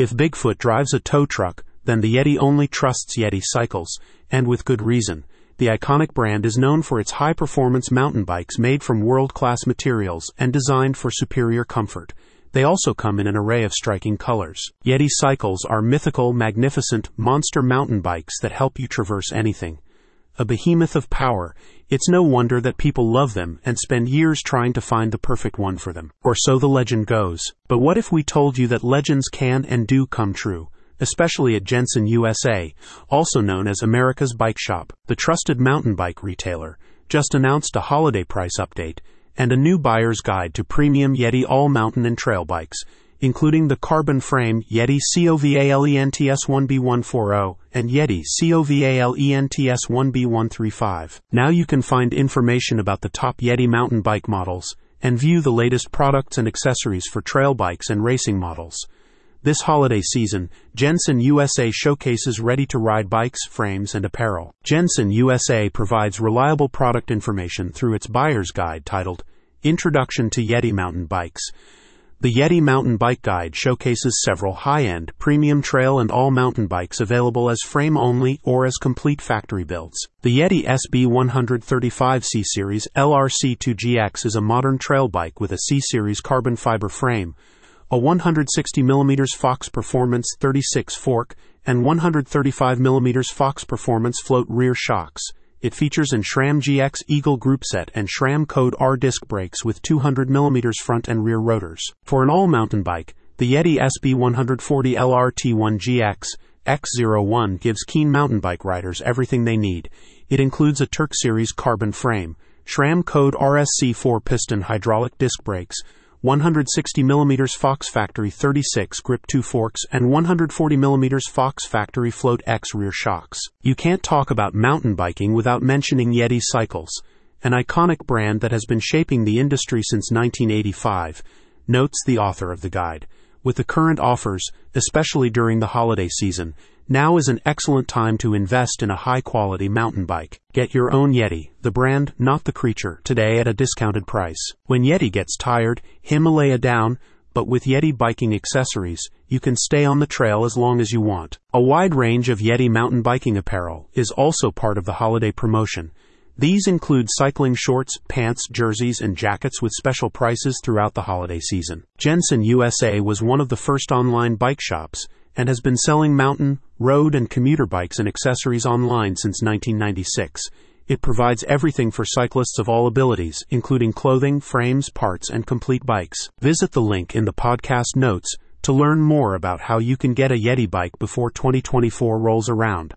If Bigfoot drives a tow truck, then the Yeti only trusts Yeti cycles, and with good reason. The iconic brand is known for its high performance mountain bikes made from world class materials and designed for superior comfort. They also come in an array of striking colors. Yeti cycles are mythical, magnificent, monster mountain bikes that help you traverse anything. A behemoth of power, it's no wonder that people love them and spend years trying to find the perfect one for them. Or so the legend goes. But what if we told you that legends can and do come true? Especially at Jenson USA, also known as America's Bike Shop, the trusted mountain bike retailer, just announced a holiday price update and a new buyer's guide to premium Yeti all mountain and trail bikes, including the carbon frame Yeti COVALENTS 1B140 and Yeti COVALENTS 1B135. Now you can find information about the top Yeti mountain bike models and view the latest products and accessories for trail bikes and racing models. This holiday season, Jenson USA showcases ready to ride bikes, frames, and apparel. Jenson USA provides reliable product information through its buyer's guide titled Introduction to Yeti Mountain Bikes. The Yeti Mountain Bike Guide showcases several high end, premium trail and all mountain bikes available as frame only or as complete factory builds. The Yeti SB 135 C Series LRC2GX is a modern trail bike with a C Series carbon fiber frame a 160mm Fox Performance 36 fork, and 135mm Fox Performance float rear shocks. It features an SRAM GX Eagle group set and SRAM Code R disc brakes with 200mm front and rear rotors. For an all mountain bike, the Yeti SB 140 LRT1 GX X01 gives keen mountain bike riders everything they need. It includes a Turq Series carbon frame, SRAM Code RSC 4 piston hydraulic disc brakes, 160mm Fox Factory 36 Grip 2 forks, and 140mm Fox Factory Float X rear shocks. You can't talk about mountain biking without mentioning Yeti Cycles, an iconic brand that has been shaping the industry since 1985, notes the author of the guide. With the current offers, especially during the holiday season, now is an excellent time to invest in a high quality mountain bike. Get your own Yeti, the brand, not the creature, today at a discounted price. When Yeti gets tired, Himalaya down, but with Yeti biking accessories, you can stay on the trail as long as you want. A wide range of Yeti mountain biking apparel is also part of the holiday promotion. These include cycling shorts, pants, jerseys, and jackets with special prices throughout the holiday season. Jenson USA was one of the first online bike shops and has been selling mountain, road, and commuter bikes and accessories online since 1996. It provides everything for cyclists of all abilities, including clothing, frames, parts, and complete bikes. Visit the link in the podcast notes to learn more about how you can get a Yeti bike before 2024 rolls around.